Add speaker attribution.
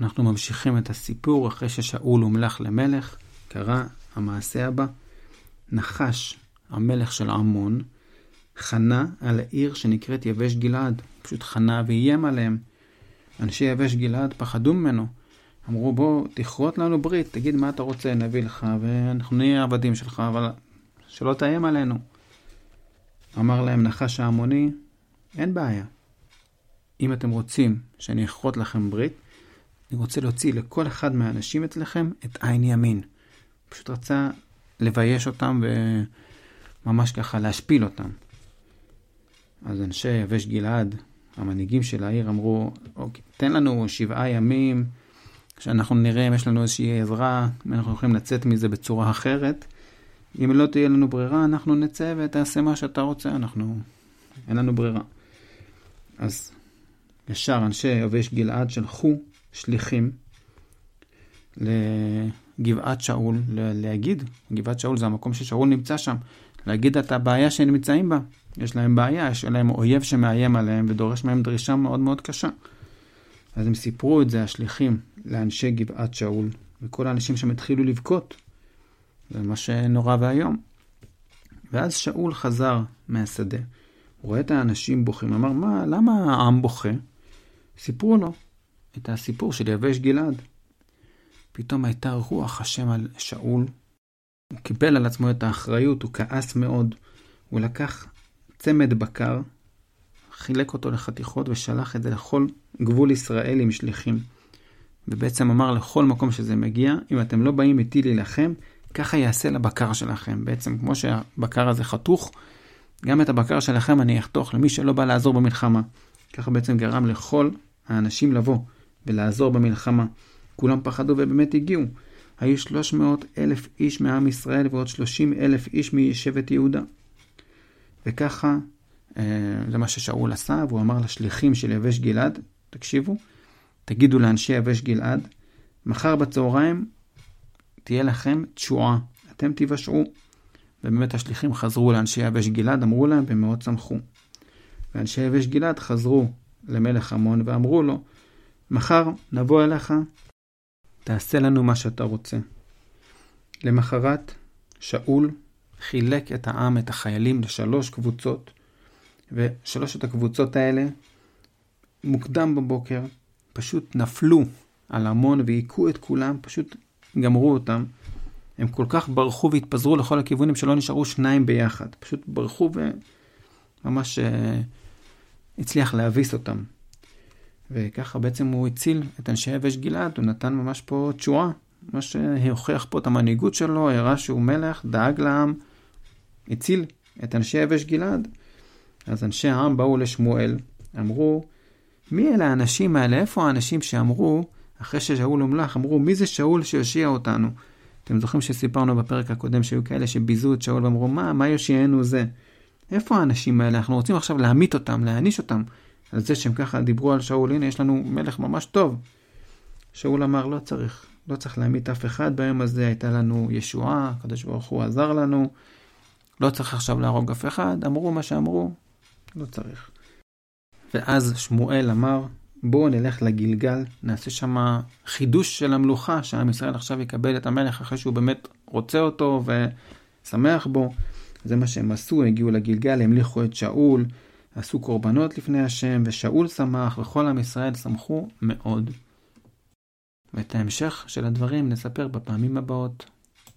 Speaker 1: אנחנו ממשיכים את הסיפור אחרי ששאול הומלך למלך, קרה המעשה הבא. נחש, המלך של עמון, חנה על העיר שנקראת יבש גלעד. פשוט חנה ואיים עליהם. אנשי יבש גלעד פחדו ממנו. אמרו, בוא, תכרות לנו ברית, תגיד מה אתה רוצה, נביא לך, ואנחנו נהיה עבדים שלך, אבל שלא תאיים עלינו. אמר להם נחש העמוני, אין בעיה. אם אתם רוצים שאני אכרות לכם ברית, אני רוצה להוציא לכל אחד מהאנשים אצלכם את עין ימין. פשוט רצה לבייש אותם וממש ככה להשפיל אותם. אז אנשי יבש גלעד, המנהיגים של העיר, אמרו, אוקיי, תן לנו שבעה ימים, שאנחנו נראה אם יש לנו איזושהי עזרה, אם אנחנו יכולים לצאת מזה בצורה אחרת. אם לא תהיה לנו ברירה, אנחנו נצא ותעשה מה שאתה רוצה, אנחנו... אין לנו ברירה. אז ישר אנשי יבש גלעד שלחו שליחים לגבעת שאול, להגיד, גבעת שאול זה המקום ששאול נמצא שם, להגיד את הבעיה שהם נמצאים בה. יש להם בעיה, יש להם אויב שמאיים עליהם ודורש מהם דרישה מאוד מאוד קשה. אז הם סיפרו את זה, השליחים, לאנשי גבעת שאול, וכל האנשים שם התחילו לבכות. זה ממש נורא ואיום. ואז שאול חזר מהשדה, הוא רואה את האנשים בוכים, אמר, מה, למה העם בוכה? סיפרו לו את הסיפור של יבש גלעד. פתאום הייתה רוח השם על שאול. הוא קיבל על עצמו את האחריות, הוא כעס מאוד. הוא לקח צמד בקר, חילק אותו לחתיכות ושלח את זה לכל גבול ישראל עם שליחים. ובעצם אמר לכל מקום שזה מגיע, אם אתם לא באים איתי להילחם, ככה יעשה לבקר שלכם. בעצם כמו שהבקר הזה חתוך, גם את הבקר שלכם אני אחתוך למי שלא בא לעזור במלחמה. ככה בעצם גרם לכל האנשים לבוא ולעזור במלחמה. כולם פחדו ובאמת הגיעו. היו 300 אלף איש מעם ישראל ועוד 30 אלף איש משבט יהודה. וככה, אה, זה מה ששאול עשה, והוא אמר לשליחים של יבש גלעד, תקשיבו, תגידו לאנשי יבש גלעד, מחר בצהריים תהיה לכם תשועה, אתם תיוושעו. ובאמת השליחים חזרו לאנשי יבש גלעד, אמרו להם, והם מאוד שמחו. ואנשי יבש גלעד חזרו למלך עמון ואמרו לו, מחר נבוא אליך, תעשה לנו מה שאתה רוצה. למחרת, שאול חילק את העם, את החיילים, לשלוש קבוצות, ושלושת הקבוצות האלה, מוקדם בבוקר, פשוט נפלו על המון והיכו את כולם, פשוט גמרו אותם. הם כל כך ברחו והתפזרו לכל הכיוונים שלא נשארו שניים ביחד. פשוט ברחו וממש uh, הצליח להביס אותם. וככה בעצם הוא הציל את אנשי יבש גלעד, הוא נתן ממש פה תשועה. ממש הוכיח פה את המנהיגות שלו, הראה שהוא מלך, דאג לעם, הציל את אנשי יבש גלעד. אז אנשי העם באו לשמואל, אמרו, מי אלה האנשים האלה? איפה האנשים שאמרו, אחרי ששאול הומלך, אמרו, מי זה שאול שיושיע אותנו? אתם זוכרים שסיפרנו בפרק הקודם שהיו כאלה שביזו את שאול ואמרו, מה, מה יושיענו זה? איפה האנשים האלה? אנחנו רוצים עכשיו להמית אותם, להעניש אותם, על זה שהם ככה דיברו על שאול, הנה יש לנו מלך ממש טוב. שאול אמר, לא צריך, לא צריך להמית אף אחד, ביום הזה הייתה לנו ישועה, הקדוש ברוך הוא עזר לנו, לא צריך עכשיו להרוג אף אחד, אמרו מה שאמרו, לא צריך. ואז שמואל אמר, בואו נלך לגלגל, נעשה שם חידוש של המלוכה, שעם ישראל עכשיו יקבל את המלך אחרי שהוא באמת רוצה אותו ושמח בו. זה מה שהם עשו, הגיעו לגלגל, המליכו את שאול, עשו קורבנות לפני השם, ושאול שמח, וכל עם ישראל שמחו מאוד. ואת ההמשך של הדברים נספר בפעמים הבאות.